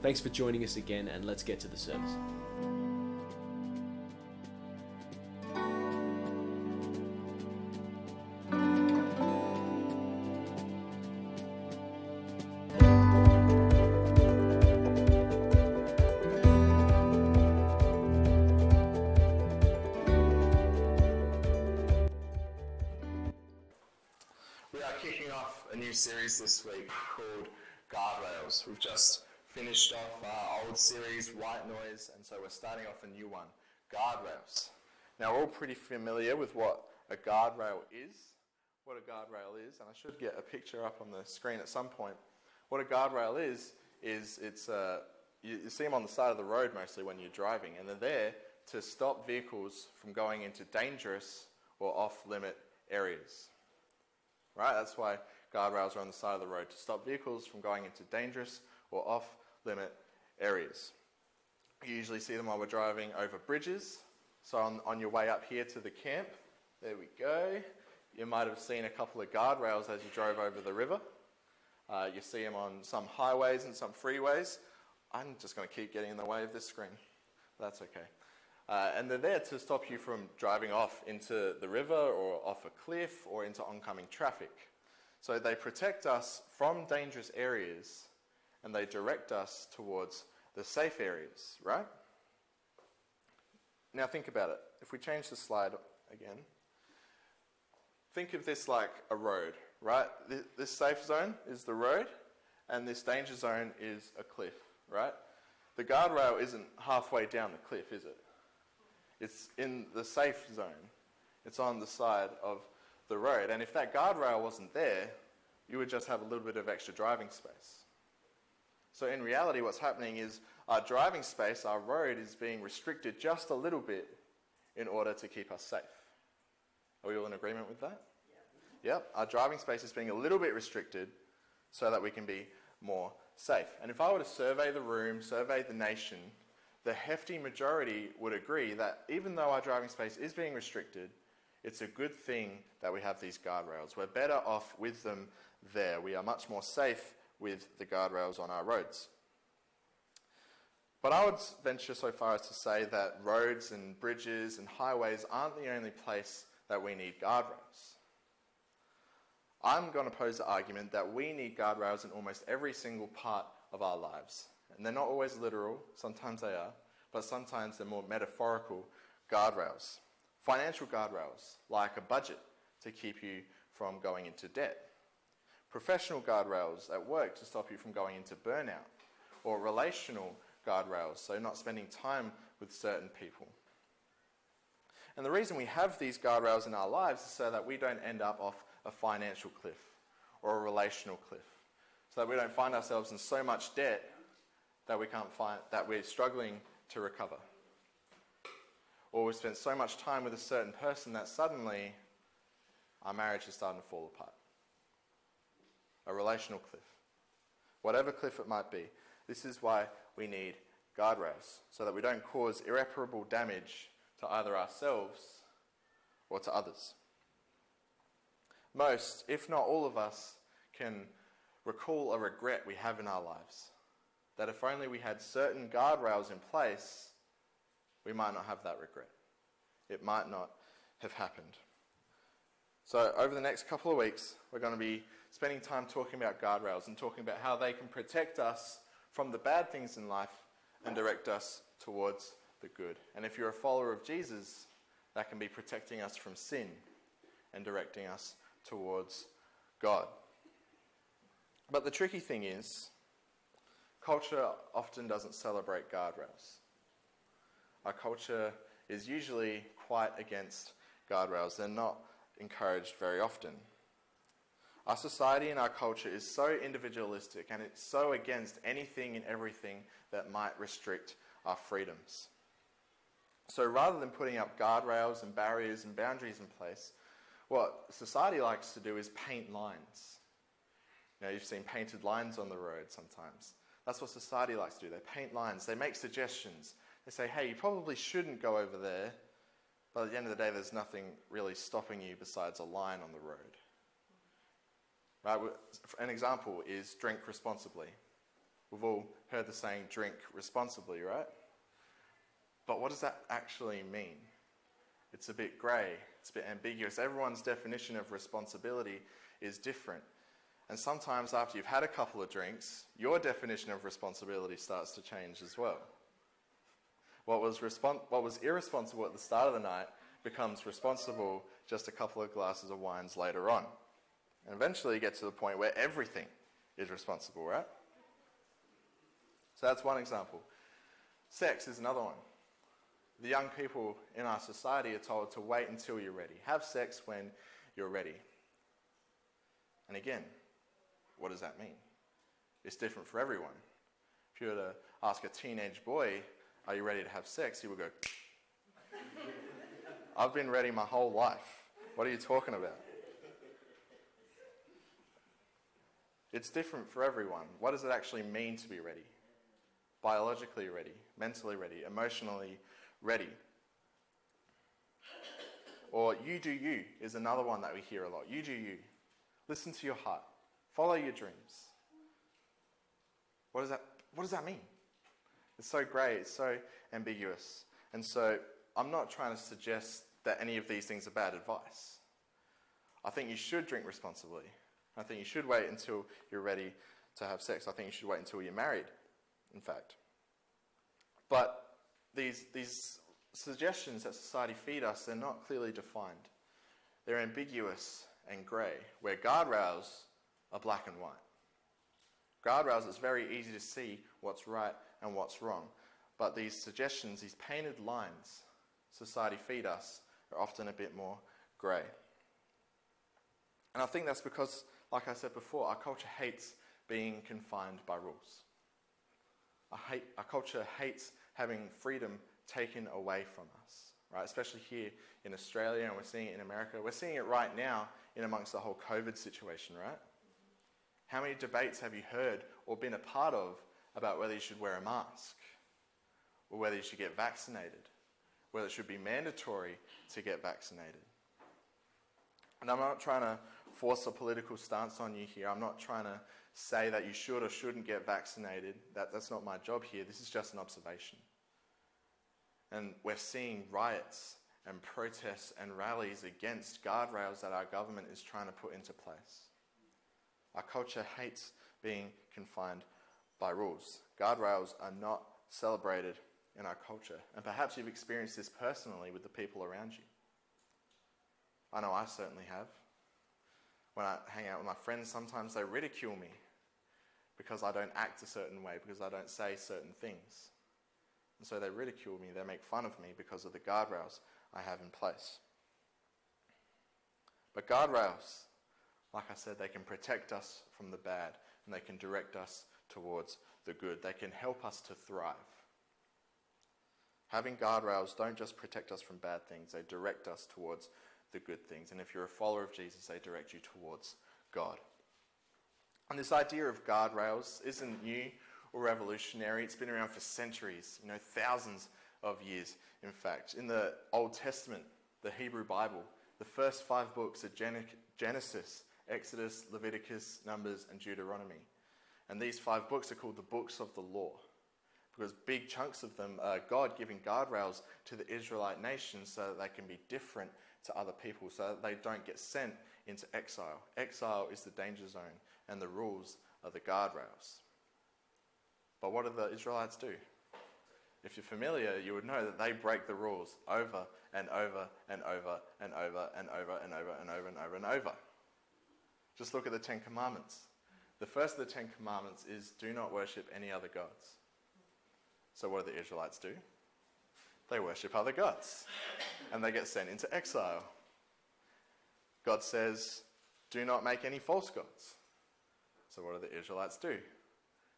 Thanks for joining us again, and let's get to the service. A new one, Guardrails. Now, we're all pretty familiar with what a guardrail is, what a guardrail is, and I should get a picture up on the screen at some point. What a guardrail is, is it's uh, you, you see them on the side of the road mostly when you're driving, and they're there to stop vehicles from going into dangerous or off limit areas right? That's why guardrails are on the side of the road to stop vehicles from going into dangerous or off limit areas. You usually see them while we're driving over bridges. So, on, on your way up here to the camp, there we go. You might have seen a couple of guardrails as you drove over the river. Uh, you see them on some highways and some freeways. I'm just going to keep getting in the way of this screen. That's okay. Uh, and they're there to stop you from driving off into the river or off a cliff or into oncoming traffic. So they protect us from dangerous areas and they direct us towards the safe areas, right? Now think about it. If we change the slide again, think of this like a road, right? This safe zone is the road and this danger zone is a cliff, right? The guardrail isn't halfway down the cliff, is it? It's in the safe zone. It's on the side of the road. And if that guardrail wasn't there, you would just have a little bit of extra driving space. So in reality, what's happening is our driving space, our road, is being restricted just a little bit in order to keep us safe. Are we all in agreement with that? Yeah. Yep. Our driving space is being a little bit restricted so that we can be more safe. And if I were to survey the room, survey the nation, the hefty majority would agree that even though our driving space is being restricted, it's a good thing that we have these guardrails. We're better off with them there. We are much more safe with the guardrails on our roads. But I would venture so far as to say that roads and bridges and highways aren't the only place that we need guardrails. I'm going to pose the argument that we need guardrails in almost every single part of our lives. And they're not always literal, sometimes they are, but sometimes they're more metaphorical guardrails. Financial guardrails, like a budget to keep you from going into debt. Professional guardrails at work to stop you from going into burnout. Or relational guardrails, so not spending time with certain people. And the reason we have these guardrails in our lives is so that we don't end up off a financial cliff or a relational cliff. So that we don't find ourselves in so much debt that we can't find, that we're struggling to recover. Or we've spent so much time with a certain person that suddenly our marriage is starting to fall apart. A relational cliff. Whatever cliff it might be, this is why we need guardrails, so that we don't cause irreparable damage to either ourselves or to others. Most, if not all of us, can recall a regret we have in our lives that if only we had certain guardrails in place, we might not have that regret. It might not have happened. So, over the next couple of weeks, we're going to be spending time talking about guardrails and talking about how they can protect us from the bad things in life and direct us towards the good. And if you're a follower of Jesus, that can be protecting us from sin and directing us towards God. But the tricky thing is, culture often doesn't celebrate guardrails. Our culture is usually quite against guardrails, they're not encouraged very often. Our society and our culture is so individualistic and it's so against anything and everything that might restrict our freedoms. So rather than putting up guardrails and barriers and boundaries in place, what society likes to do is paint lines. You know, you've seen painted lines on the road sometimes. That's what society likes to do. They paint lines, they make suggestions. They say, hey, you probably shouldn't go over there, but at the end of the day, there's nothing really stopping you besides a line on the road. Right? An example is drink responsibly. We've all heard the saying drink responsibly, right? But what does that actually mean? It's a bit grey, it's a bit ambiguous. Everyone's definition of responsibility is different. And sometimes, after you've had a couple of drinks, your definition of responsibility starts to change as well. What was, what was irresponsible at the start of the night becomes responsible just a couple of glasses of wines later on. And eventually you get to the point where everything is responsible, right? So that's one example. Sex is another one. The young people in our society are told to wait until you're ready. Have sex when you're ready. And again, what does that mean? It's different for everyone. If you were to ask a teenage boy, Are you ready to have sex? he would go, I've been ready my whole life. What are you talking about? It's different for everyone. What does it actually mean to be ready? Biologically ready, mentally ready, emotionally ready. Or you do you is another one that we hear a lot. You do you. Listen to your heart. Follow your dreams. What does that, what does that mean? It's so grey, it's so ambiguous. And so I'm not trying to suggest that any of these things are bad advice. I think you should drink responsibly. I think you should wait until you're ready to have sex. I think you should wait until you're married, in fact. But these, these suggestions that society feed us, they're not clearly defined. They're ambiguous and grey, where guardrails are black and white. Guardrails, it's very easy to see what's right and what's wrong. But these suggestions, these painted lines society feed us, are often a bit more grey. And I think that's because, like I said before, our culture hates being confined by rules. Our, hate, our culture hates having freedom taken away from us, right? Especially here in Australia, and we're seeing it in America. We're seeing it right now in amongst the whole COVID situation, right? How many debates have you heard or been a part of about whether you should wear a mask or whether you should get vaccinated, whether it should be mandatory to get vaccinated? And I'm not trying to force a political stance on you here. I'm not trying to say that you should or shouldn't get vaccinated. That, that's not my job here. This is just an observation. And we're seeing riots and protests and rallies against guardrails that our government is trying to put into place. Our culture hates being confined by rules. Guardrails are not celebrated in our culture. And perhaps you've experienced this personally with the people around you. I know I certainly have. When I hang out with my friends, sometimes they ridicule me because I don't act a certain way, because I don't say certain things. And so they ridicule me, they make fun of me because of the guardrails I have in place. But guardrails, like I said, they can protect us from the bad and they can direct us towards the good. They can help us to thrive. Having guardrails don't just protect us from bad things, they direct us towards the good things. And if you're a follower of Jesus, they direct you towards God. And this idea of guardrails isn't new or revolutionary. It's been around for centuries, you know, thousands of years, in fact. In the Old Testament, the Hebrew Bible, the first five books are Genesis, Exodus, Leviticus, Numbers, and Deuteronomy. And these five books are called the books of the law because big chunks of them are God giving guardrails to the Israelite nation so that they can be different to other people, so that they don't get sent into exile. Exile is the danger zone, and the rules are the guardrails. But what do the Israelites do? If you're familiar, you would know that they break the rules over and over and over and over and over and over and over and over and over. Just look at the Ten Commandments. The first of the Ten Commandments is do not worship any other gods. So, what do the Israelites do? They worship other gods and they get sent into exile. God says, Do not make any false gods. So, what do the Israelites do?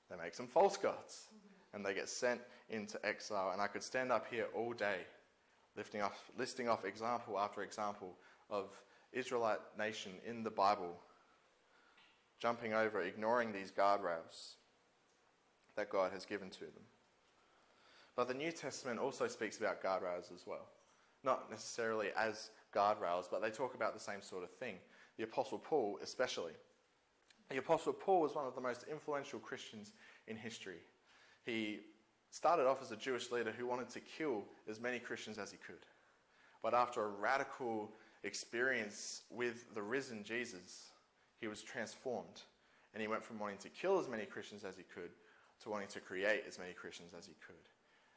They make some false gods and they get sent into exile. And I could stand up here all day lifting off, listing off example after example of Israelite nation in the Bible jumping over, ignoring these guardrails that God has given to them. But the New Testament also speaks about guardrails as well. Not necessarily as guardrails, but they talk about the same sort of thing. The Apostle Paul, especially. The Apostle Paul was one of the most influential Christians in history. He started off as a Jewish leader who wanted to kill as many Christians as he could. But after a radical experience with the risen Jesus, he was transformed. And he went from wanting to kill as many Christians as he could to wanting to create as many Christians as he could.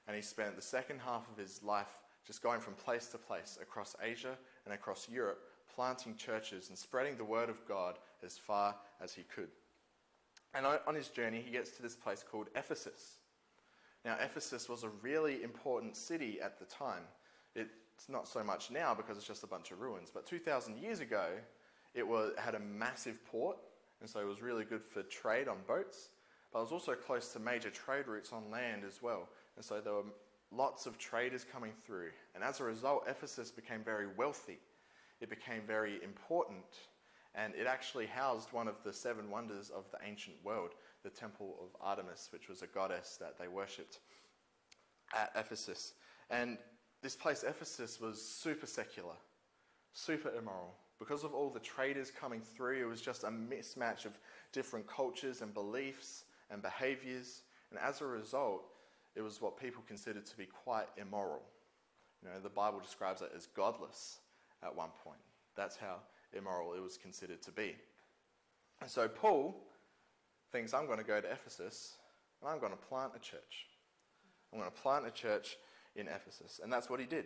And he spent the second half of his life just going from place to place across Asia and across Europe, planting churches and spreading the word of God as far as he could. And on his journey, he gets to this place called Ephesus. Now, Ephesus was a really important city at the time. It's not so much now because it's just a bunch of ruins, but 2,000 years ago, it was, had a massive port, and so it was really good for trade on boats, but it was also close to major trade routes on land as well. And so there were lots of traders coming through. And as a result, Ephesus became very wealthy. It became very important. And it actually housed one of the seven wonders of the ancient world, the Temple of Artemis, which was a goddess that they worshipped at Ephesus. And this place, Ephesus, was super secular, super immoral. Because of all the traders coming through, it was just a mismatch of different cultures and beliefs and behaviors. And as a result, it was what people considered to be quite immoral. You know, the Bible describes it as godless at one point. That's how immoral it was considered to be. And so Paul thinks, I'm going to go to Ephesus and I'm going to plant a church. I'm going to plant a church in Ephesus. And that's what he did.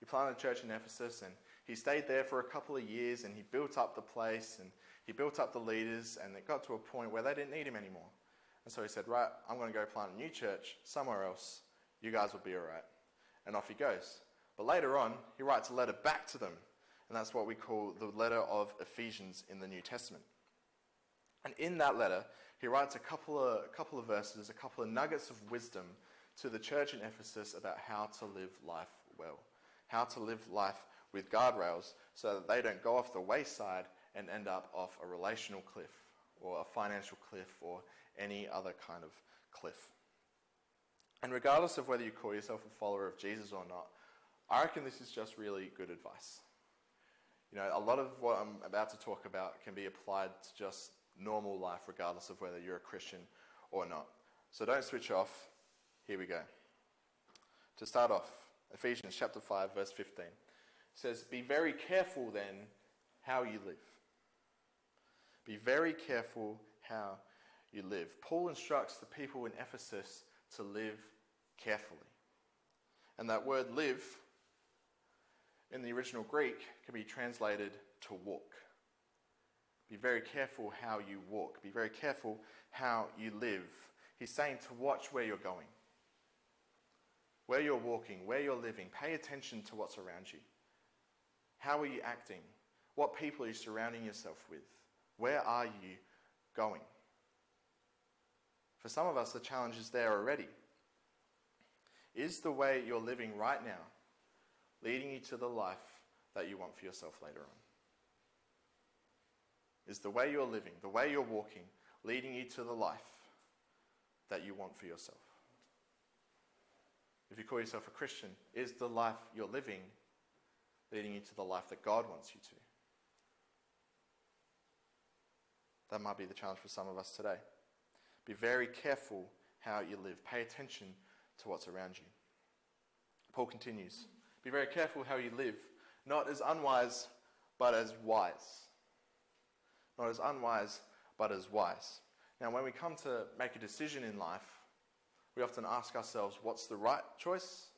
He planted a church in Ephesus and he stayed there for a couple of years and he built up the place and he built up the leaders and it got to a point where they didn't need him anymore. And so he said, Right, I'm going to go plant a new church somewhere else. You guys will be all right. And off he goes. But later on, he writes a letter back to them. And that's what we call the letter of Ephesians in the New Testament. And in that letter, he writes a couple of, a couple of verses, a couple of nuggets of wisdom to the church in Ephesus about how to live life well, how to live life with guardrails so that they don't go off the wayside and end up off a relational cliff or a financial cliff or any other kind of cliff. And regardless of whether you call yourself a follower of Jesus or not, I reckon this is just really good advice. You know, a lot of what I'm about to talk about can be applied to just normal life, regardless of whether you're a Christian or not. So don't switch off. Here we go. To start off, Ephesians chapter 5, verse 15 says, Be very careful then how you live. Be very careful how you live. Paul instructs the people in Ephesus to live carefully. And that word live in the original Greek can be translated to walk. Be very careful how you walk. Be very careful how you live. He's saying to watch where you're going, where you're walking, where you're living. Pay attention to what's around you. How are you acting? What people are you surrounding yourself with? Where are you going? For some of us, the challenge is there already. Is the way you're living right now leading you to the life that you want for yourself later on? Is the way you're living, the way you're walking, leading you to the life that you want for yourself? If you call yourself a Christian, is the life you're living leading you to the life that God wants you to? That might be the challenge for some of us today. Be very careful how you live. Pay attention to what's around you. Paul continues Be very careful how you live, not as unwise, but as wise. Not as unwise, but as wise. Now, when we come to make a decision in life, we often ask ourselves what's the right choice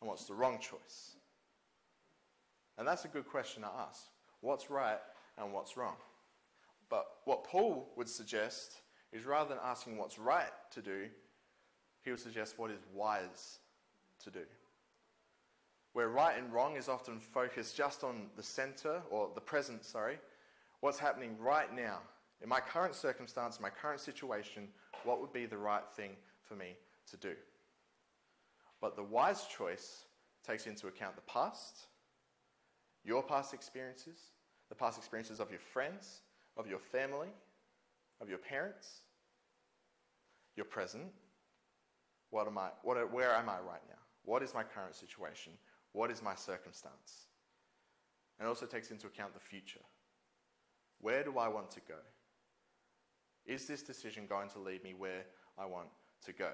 and what's the wrong choice? And that's a good question to ask. What's right and what's wrong? But what Paul would suggest is rather than asking what's right to do, he would suggest what is wise to do. Where right and wrong is often focused just on the center, or the present, sorry, what's happening right now, in my current circumstance, my current situation, what would be the right thing for me to do? But the wise choice takes into account the past, your past experiences, the past experiences of your friends, of your family, of your parents, your present. What am I, what, where am I right now? What is my current situation? What is my circumstance? And also takes into account the future. Where do I want to go? Is this decision going to lead me where I want to go?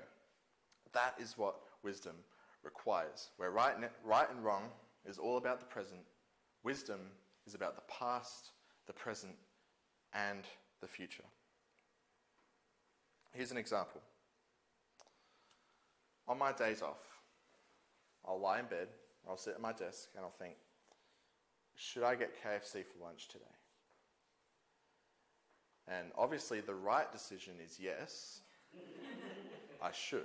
That is what wisdom requires. Where right, right and wrong is all about the present, wisdom is about the past, the present, and the future. Here's an example. On my days off, I'll lie in bed, I'll sit at my desk, and I'll think, should I get KFC for lunch today? And obviously, the right decision is yes, I should.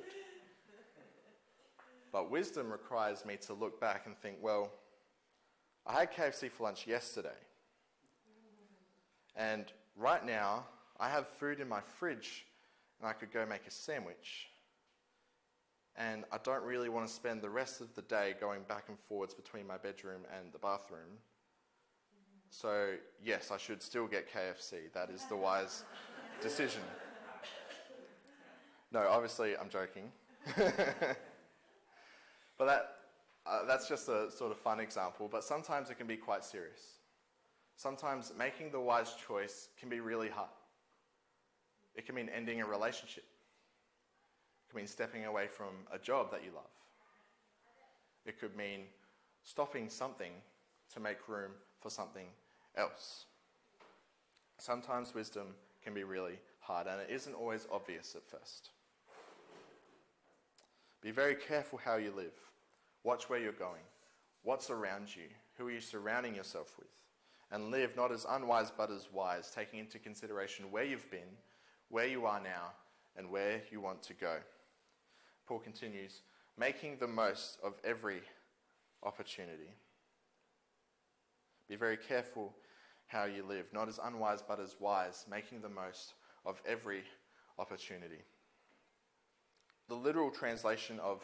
But wisdom requires me to look back and think, well, I had KFC for lunch yesterday. And right now, I have food in my fridge and I could go make a sandwich. And I don't really want to spend the rest of the day going back and forwards between my bedroom and the bathroom. So, yes, I should still get KFC. That is the wise decision. No, obviously, I'm joking. but that, uh, that's just a sort of fun example, but sometimes it can be quite serious. Sometimes making the wise choice can be really hard. It can mean ending a relationship. It could mean stepping away from a job that you love. It could mean stopping something to make room for something else. Sometimes wisdom can be really hard, and it isn't always obvious at first. Be very careful how you live. Watch where you're going. What's around you? Who are you surrounding yourself with? And live not as unwise but as wise, taking into consideration where you've been where you are now, and where you want to go. Paul continues, making the most of every opportunity. Be very careful how you live, not as unwise but as wise, making the most of every opportunity. The literal translation of,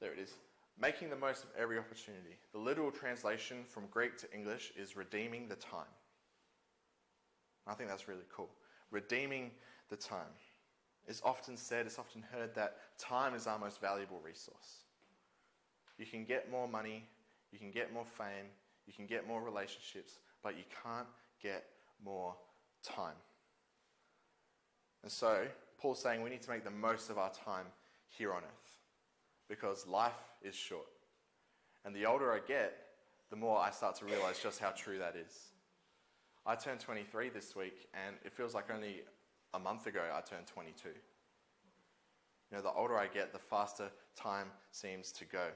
there it is, making the most of every opportunity. The literal translation from Greek to English is redeeming the time. I think that's really cool. Redeeming the time. It's often said, it's often heard that time is our most valuable resource. You can get more money, you can get more fame, you can get more relationships, but you can't get more time. And so, Paul's saying we need to make the most of our time here on earth because life is short. And the older I get, the more I start to realize just how true that is. I turned 23 this week, and it feels like only a month ago, I turned 22. You know, the older I get, the faster time seems to go.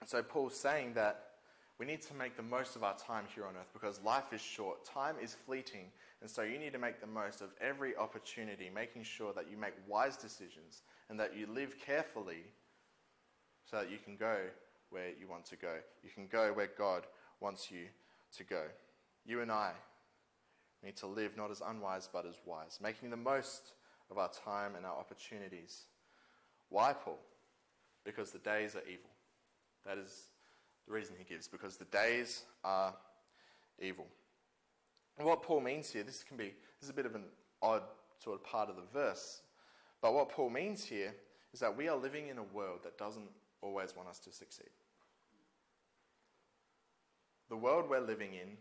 And so Paul's saying that we need to make the most of our time here on earth because life is short, time is fleeting, and so you need to make the most of every opportunity, making sure that you make wise decisions and that you live carefully so that you can go where you want to go. You can go where God wants you to go. You and I we need to live not as unwise but as wise, making the most of our time and our opportunities. Why, Paul? Because the days are evil. That is the reason he gives, because the days are evil. And what Paul means here, this can be this is a bit of an odd sort of part of the verse, but what Paul means here is that we are living in a world that doesn't always want us to succeed. The world we're living in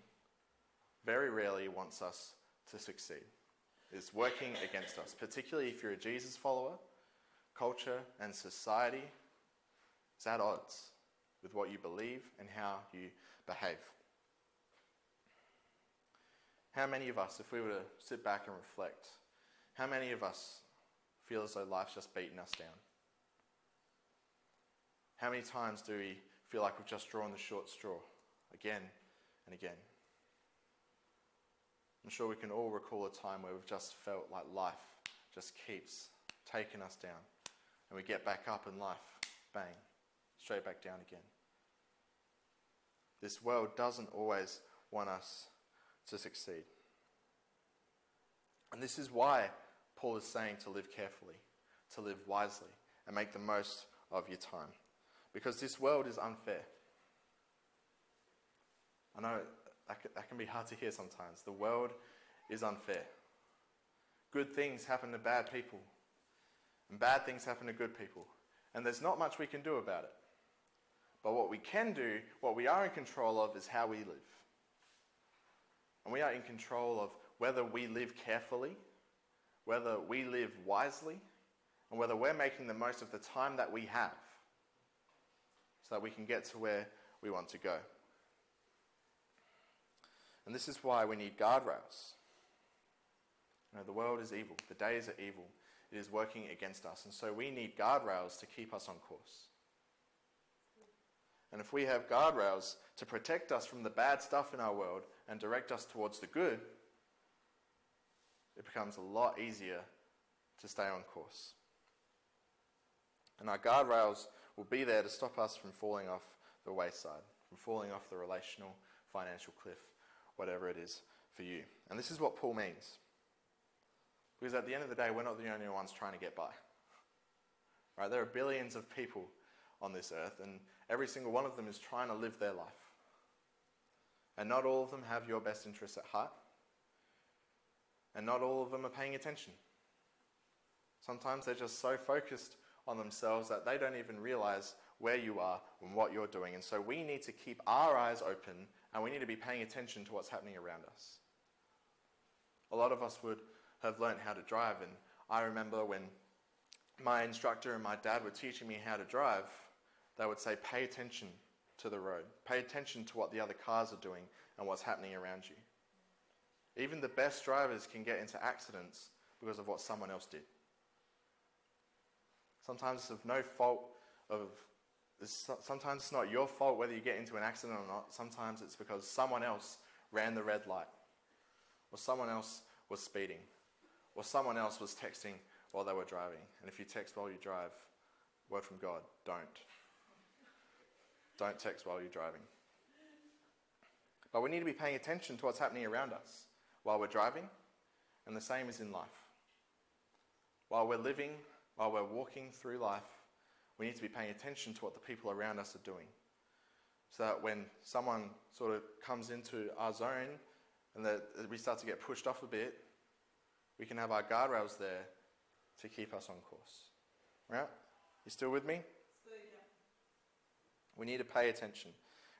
very rarely wants us to succeed. It's working against us, particularly if you're a Jesus follower. Culture and society is at odds with what you believe and how you behave. How many of us, if we were to sit back and reflect, how many of us feel as though life's just beaten us down? How many times do we feel like we've just drawn the short straw again and again? I'm sure we can all recall a time where we've just felt like life just keeps taking us down. And we get back up and life, bang, straight back down again. This world doesn't always want us to succeed. And this is why Paul is saying to live carefully, to live wisely, and make the most of your time. Because this world is unfair. I know that can, that can be hard to hear sometimes. The world is unfair. Good things happen to bad people, and bad things happen to good people. And there's not much we can do about it. But what we can do, what we are in control of, is how we live. And we are in control of whether we live carefully, whether we live wisely, and whether we're making the most of the time that we have so that we can get to where we want to go. And this is why we need guardrails. You know, the world is evil, the days are evil, it is working against us, and so we need guardrails to keep us on course. And if we have guardrails to protect us from the bad stuff in our world and direct us towards the good, it becomes a lot easier to stay on course. And our guardrails will be there to stop us from falling off the wayside, from falling off the relational, financial cliff, whatever it is for you. And this is what Paul means. Because at the end of the day, we're not the only ones trying to get by. Right? There are billions of people on this earth, and every single one of them is trying to live their life. And not all of them have your best interests at heart. And not all of them are paying attention. Sometimes they're just so focused on themselves that they don't even realize where you are and what you're doing. And so we need to keep our eyes open and we need to be paying attention to what's happening around us. A lot of us would have learned how to drive, and I remember when my instructor and my dad were teaching me how to drive, they would say, pay attention to the road, pay attention to what the other cars are doing and what's happening around you. Even the best drivers can get into accidents because of what someone else did. Sometimes it's of no fault of sometimes it's not your fault whether you get into an accident or not. Sometimes it's because someone else ran the red light, or someone else was speeding, or someone else was texting while they were driving. And if you text while you drive, word from God, don't. Don't text while you're driving. But we need to be paying attention to what's happening around us while we're driving, and the same is in life. While we're living, while we're walking through life, we need to be paying attention to what the people around us are doing. So that when someone sort of comes into our zone and that we start to get pushed off a bit, we can have our guardrails there to keep us on course. Right? You still with me? We need to pay attention.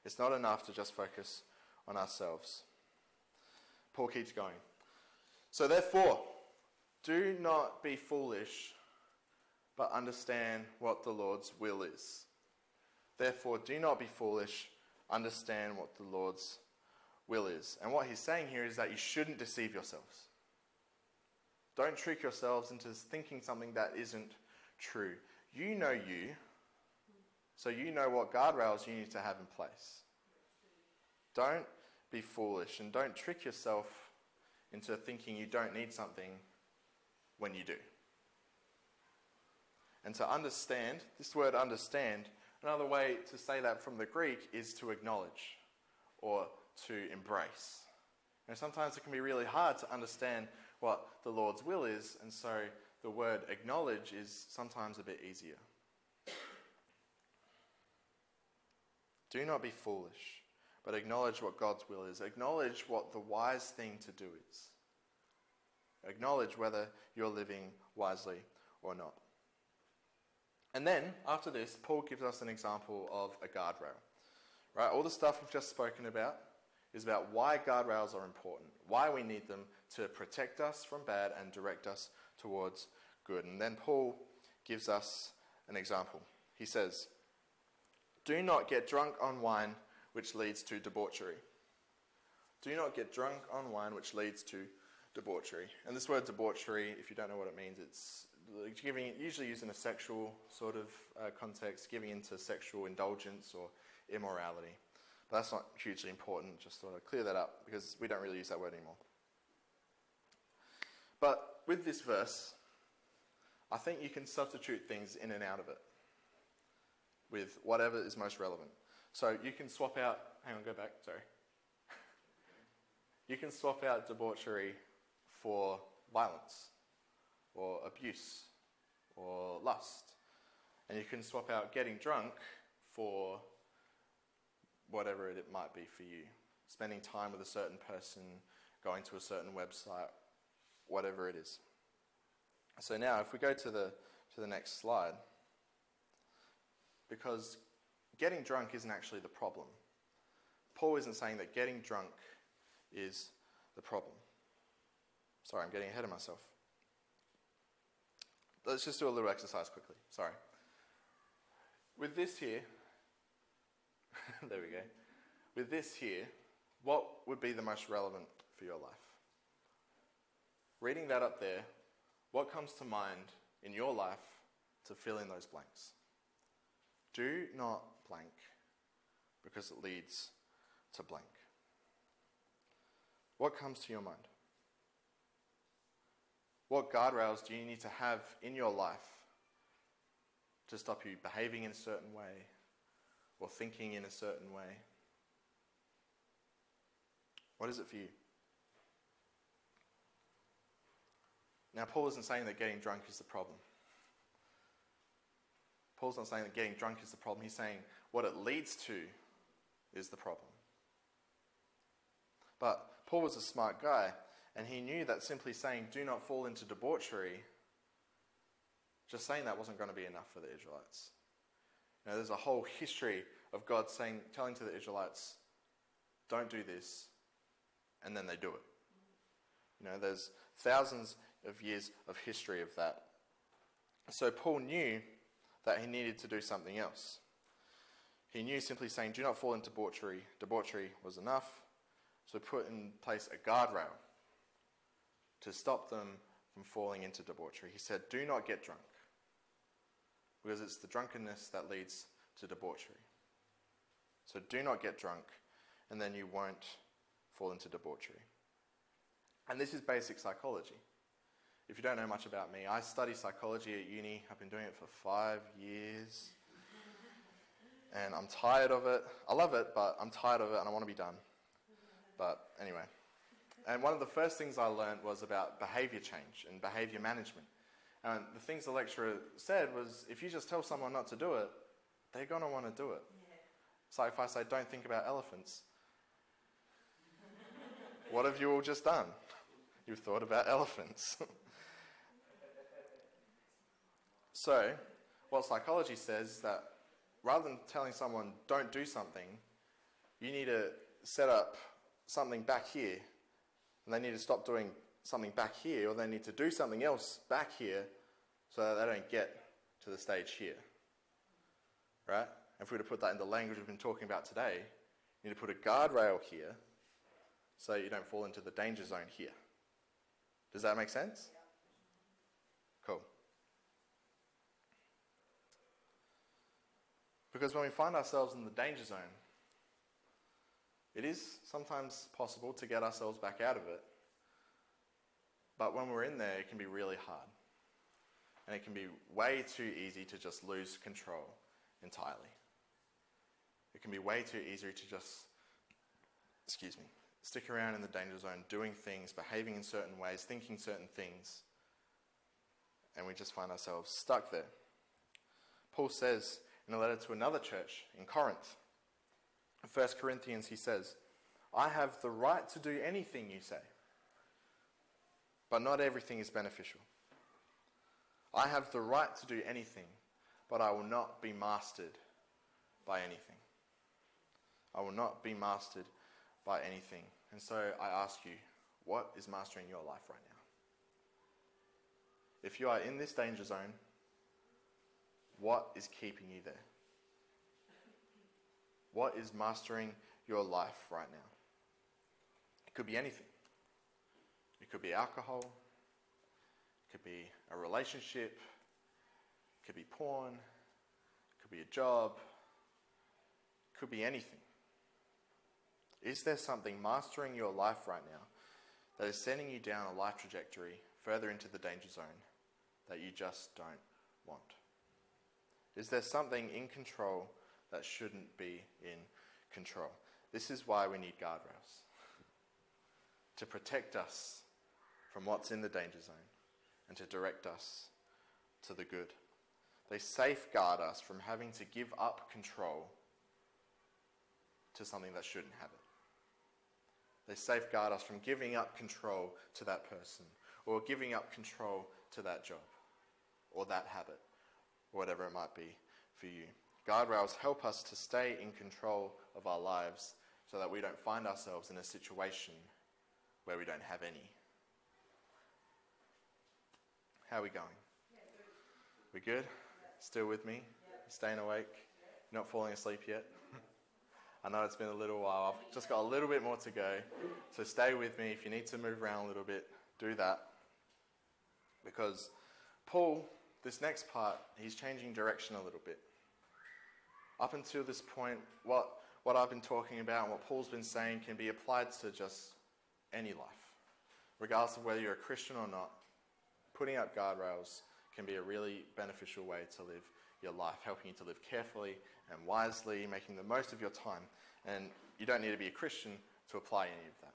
It's not enough to just focus on ourselves. Paul keeps going. So, therefore, do not be foolish, but understand what the Lord's will is. Therefore, do not be foolish, understand what the Lord's will is. And what he's saying here is that you shouldn't deceive yourselves. Don't trick yourselves into thinking something that isn't true. You know you, so you know what guardrails you need to have in place. Don't be foolish and don't trick yourself into thinking you don't need something when you do. And to understand, this word understand, another way to say that from the Greek is to acknowledge or to embrace. And sometimes it can be really hard to understand what the Lord's will is, and so the word acknowledge is sometimes a bit easier. Do not be foolish, but acknowledge what God's will is. Acknowledge what the wise thing to do is. Acknowledge whether you're living wisely or not. And then, after this, Paul gives us an example of a guardrail. Right? All the stuff we've just spoken about is about why guardrails are important, why we need them to protect us from bad and direct us towards good. And then Paul gives us an example. He says, do not get drunk on wine, which leads to debauchery. Do not get drunk on wine, which leads to debauchery. And this word debauchery, if you don't know what it means, it's giving, usually used in a sexual sort of uh, context, giving into sexual indulgence or immorality. But that's not hugely important, just sort of clear that up because we don't really use that word anymore. But with this verse, I think you can substitute things in and out of it with whatever is most relevant. So you can swap out, hang on, go back, sorry. you can swap out debauchery for violence or abuse or lust. And you can swap out getting drunk for whatever it might be for you. Spending time with a certain person, going to a certain website, whatever it is. So now, if we go to the, to the next slide, because getting drunk isn't actually the problem. Paul isn't saying that getting drunk is the problem. Sorry, I'm getting ahead of myself. Let's just do a little exercise quickly. Sorry. With this here, there we go. With this here, what would be the most relevant for your life? Reading that up there, what comes to mind in your life to fill in those blanks? Do not blank because it leads to blank. What comes to your mind? What guardrails do you need to have in your life to stop you behaving in a certain way or thinking in a certain way? What is it for you? Now, Paul isn't saying that getting drunk is the problem. Paul's not saying that getting drunk is the problem. He's saying what it leads to is the problem. But Paul was a smart guy, and he knew that simply saying, do not fall into debauchery, just saying that wasn't going to be enough for the Israelites. You know, there's a whole history of God saying, telling to the Israelites, don't do this, and then they do it. You know, there's thousands of years of history of that. So Paul knew that he needed to do something else. He knew simply saying, do not fall into debauchery, debauchery was enough. So put in place a guardrail to stop them from falling into debauchery. He said, do not get drunk. Because it's the drunkenness that leads to debauchery. So do not get drunk, and then you won't fall into debauchery. And this is basic psychology. If you don't know much about me, I study psychology at uni. I've been doing it for five years. And I'm tired of it. I love it, but I'm tired of it and I want to be done. But anyway. And one of the first things I learned was about behavior change and behavior management. And the things the lecturer said was if you just tell someone not to do it, they're going to want to do it. Yeah. So if I say, don't think about elephants, what have you all just done? You've thought about elephants. so, what psychology says is that rather than telling someone, don't do something, you need to set up something back here, and they need to stop doing something back here, or they need to do something else back here so that they don't get to the stage here. Right? If we were to put that in the language we've been talking about today, you need to put a guardrail here so you don't fall into the danger zone here. Does that make sense? Cool. Because when we find ourselves in the danger zone, it is sometimes possible to get ourselves back out of it. But when we're in there, it can be really hard. And it can be way too easy to just lose control entirely. It can be way too easy to just, excuse me, stick around in the danger zone, doing things, behaving in certain ways, thinking certain things, and we just find ourselves stuck there. Paul says in a letter to another church in Corinth, in 1 Corinthians, he says, I have the right to do anything you say, but not everything is beneficial. I have the right to do anything, but I will not be mastered by anything. I will not be mastered by anything. And so I ask you, what is mastering your life right now? If you are in this danger zone, what is keeping you there? What is mastering your life right now? It could be anything. It could be alcohol. It could be a relationship. It could be porn. It could be a job. It could be anything. Is there something mastering your life right now that is sending you down a life trajectory further into the danger zone that you just don't want? Is there something in control that shouldn't be in control? This is why we need guardrails to protect us from what's in the danger zone and to direct us to the good. They safeguard us from having to give up control to something that shouldn't have it. They safeguard us from giving up control to that person or giving up control to that job or that habit whatever it might be for you. Guardrails help us to stay in control of our lives so that we don't find ourselves in a situation where we don't have any. How are we going? We good? Still with me? Staying awake? Not falling asleep yet? I know it's been a little while. I've just got a little bit more to go. So stay with me. If you need to move around a little bit, do that. Because Paul, this next part, he's changing direction a little bit. Up until this point, what, what I've been talking about and what Paul's been saying can be applied to just any life. Regardless of whether you're a Christian or not, putting up guardrails can be a really beneficial way to live your life, helping you to live carefully and wisely, making the most of your time. And you don't need to be a Christian to apply any of that.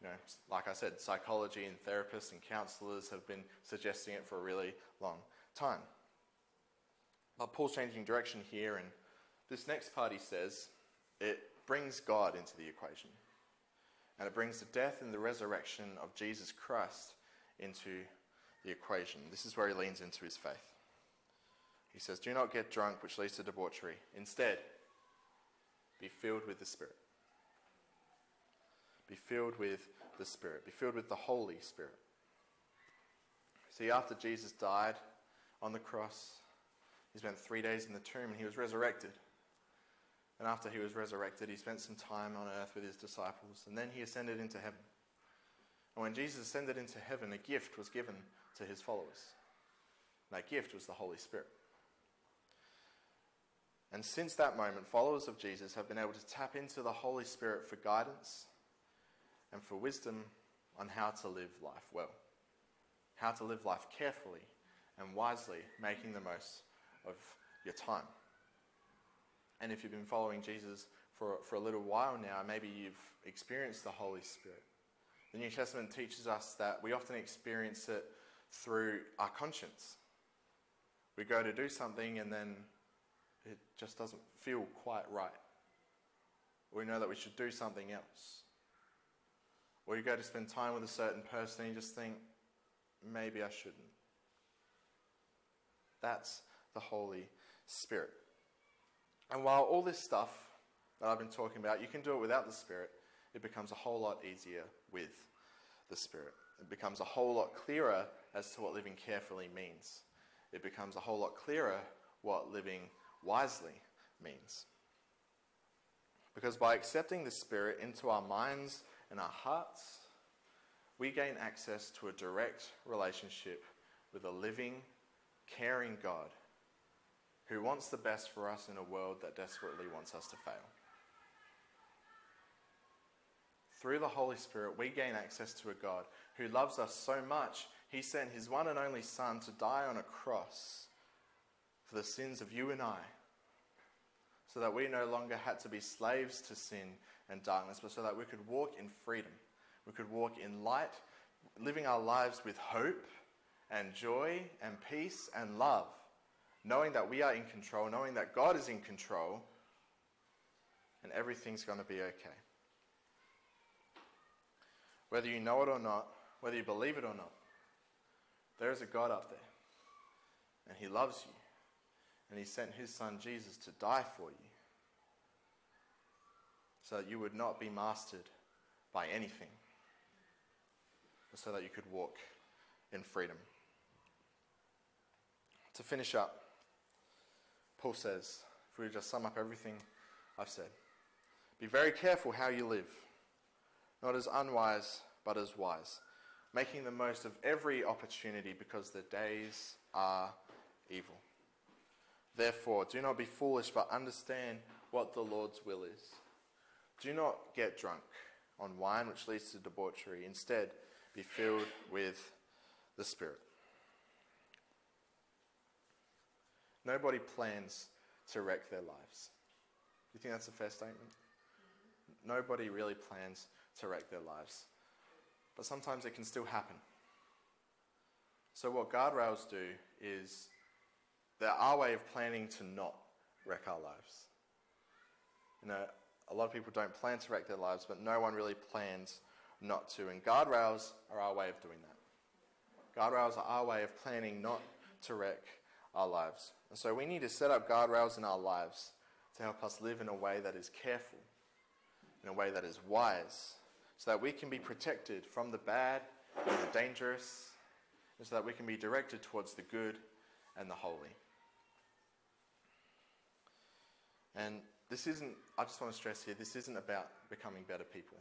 You know, like I said, psychology and therapists and counselors have been suggesting it for a really long time. But Paul's changing direction here, and this next part he says it brings God into the equation. And it brings the death and the resurrection of Jesus Christ into the equation. This is where he leans into his faith. He says, Do not get drunk, which leads to debauchery. Instead, be filled with the Spirit. Be filled with the Spirit. Be filled with the Holy Spirit. See, after Jesus died on the cross, he spent three days in the tomb and he was resurrected. And after he was resurrected, he spent some time on earth with his disciples. And then he ascended into heaven. And when Jesus ascended into heaven, a gift was given to his followers. That gift was the Holy Spirit. And since that moment, followers of Jesus have been able to tap into the Holy Spirit for guidance and for wisdom on how to live life well, how to live life carefully and wisely, making the most of your time. And if you've been following Jesus for, for a little while now, maybe you've experienced the Holy Spirit. The New Testament teaches us that we often experience it through our conscience. We go to do something and then it just doesn't feel quite right. We know that we should do something else. Or you go to spend time with a certain person and you just think, maybe I shouldn't. That's the Holy Spirit. And while all this stuff that I've been talking about, you can do it without the Spirit, it becomes a whole lot easier with the Spirit. It becomes a whole lot clearer as to what living carefully means. It becomes a whole lot clearer what living wisely means. Because by accepting the Spirit into our minds and our hearts, we gain access to a direct relationship with a living, caring God who wants the best for us in a world that desperately wants us to fail. Through the Holy Spirit, we gain access to a God who loves us so much, he sent his one and only Son to die on a cross for the sins of you and I, so that we no longer had to be slaves to sin and darkness, but so that we could walk in freedom. We could walk in light, living our lives with hope and joy and peace and love, knowing that we are in control, knowing that God is in control, and everything's going to be okay. Whether you know it or not, whether you believe it or not, there is a God up there. And He loves you. And He sent His Son Jesus to die for you. So that you would not be mastered by anything. So that you could walk in freedom. To finish up, Paul says, if we just sum up everything I've said, be very careful how you live not as unwise, but as wise, making the most of every opportunity because the days are evil. Therefore, do not be foolish, but understand what the Lord's will is. Do not get drunk on wine, which leads to debauchery. Instead, be filled with the Spirit. Nobody plans to wreck their lives. Do you think that's a fair statement? Nobody really plans to wreck their lives. but sometimes it can still happen. So, what guardrails do is they're our way of planning to not wreck our lives. You know, a lot of people don't plan to wreck their lives, but no one really plans not to. And guardrails are our way of doing that. Guardrails are our way of planning not to wreck our lives. And so we need to set up guardrails in our lives to help us live in a way that is careful, in a way that is wise, so that we can be protected from the bad and the dangerous, and so that we can be directed towards the good and the holy. And this isn't, I just want to stress here, this isn't about becoming better people.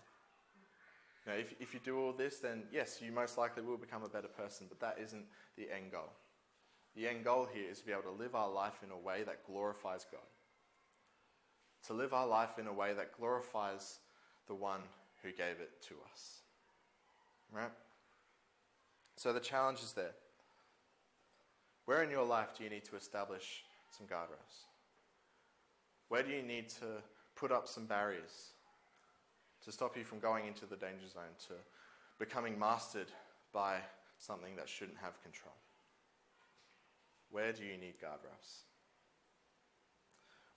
Know, if, if you do all this, then yes, you most likely will become a better person, but that isn't the end goal. The end goal here is to be able to live our life in a way that glorifies God. To live our life in a way that glorifies the one who gave it to us. Right? So the challenge is there. Where in your life do you need to establish some guardrails? Where do you need to put up some barriers to stop you from going into the danger zone, to becoming mastered by something that shouldn't have control? Where do you need guardrails?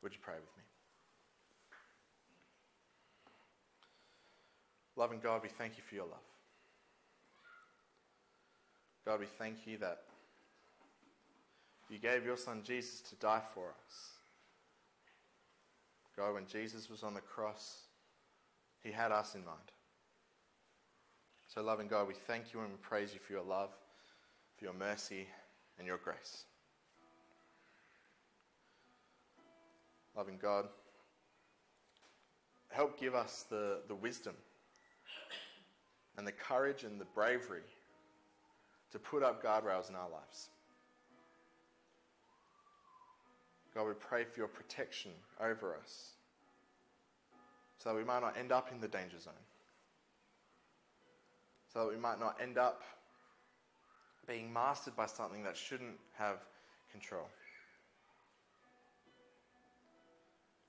Would you pray with me? Loving God, we thank you for your love. God, we thank you that you gave your son Jesus to die for us. God, when Jesus was on the cross, he had us in mind. So, loving God, we thank you and we praise you for your love, for your mercy, and your grace. Loving God, help give us the, the wisdom and the courage and the bravery to put up guardrails in our lives. God, we pray for your protection over us so that we might not end up in the danger zone, so that we might not end up being mastered by something that shouldn't have control.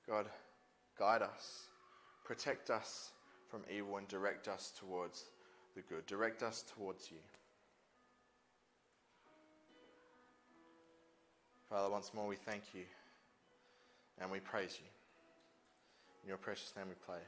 God, guide us, protect us from evil, and direct us towards the good. Direct us towards you. Father, once more we thank you and we praise you. In your precious name we pray.